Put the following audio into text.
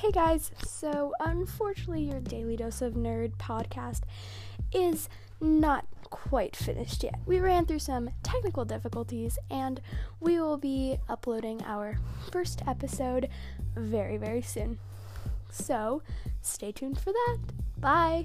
Hey guys, so unfortunately, your Daily Dose of Nerd podcast is not quite finished yet. We ran through some technical difficulties and we will be uploading our first episode very, very soon. So stay tuned for that. Bye.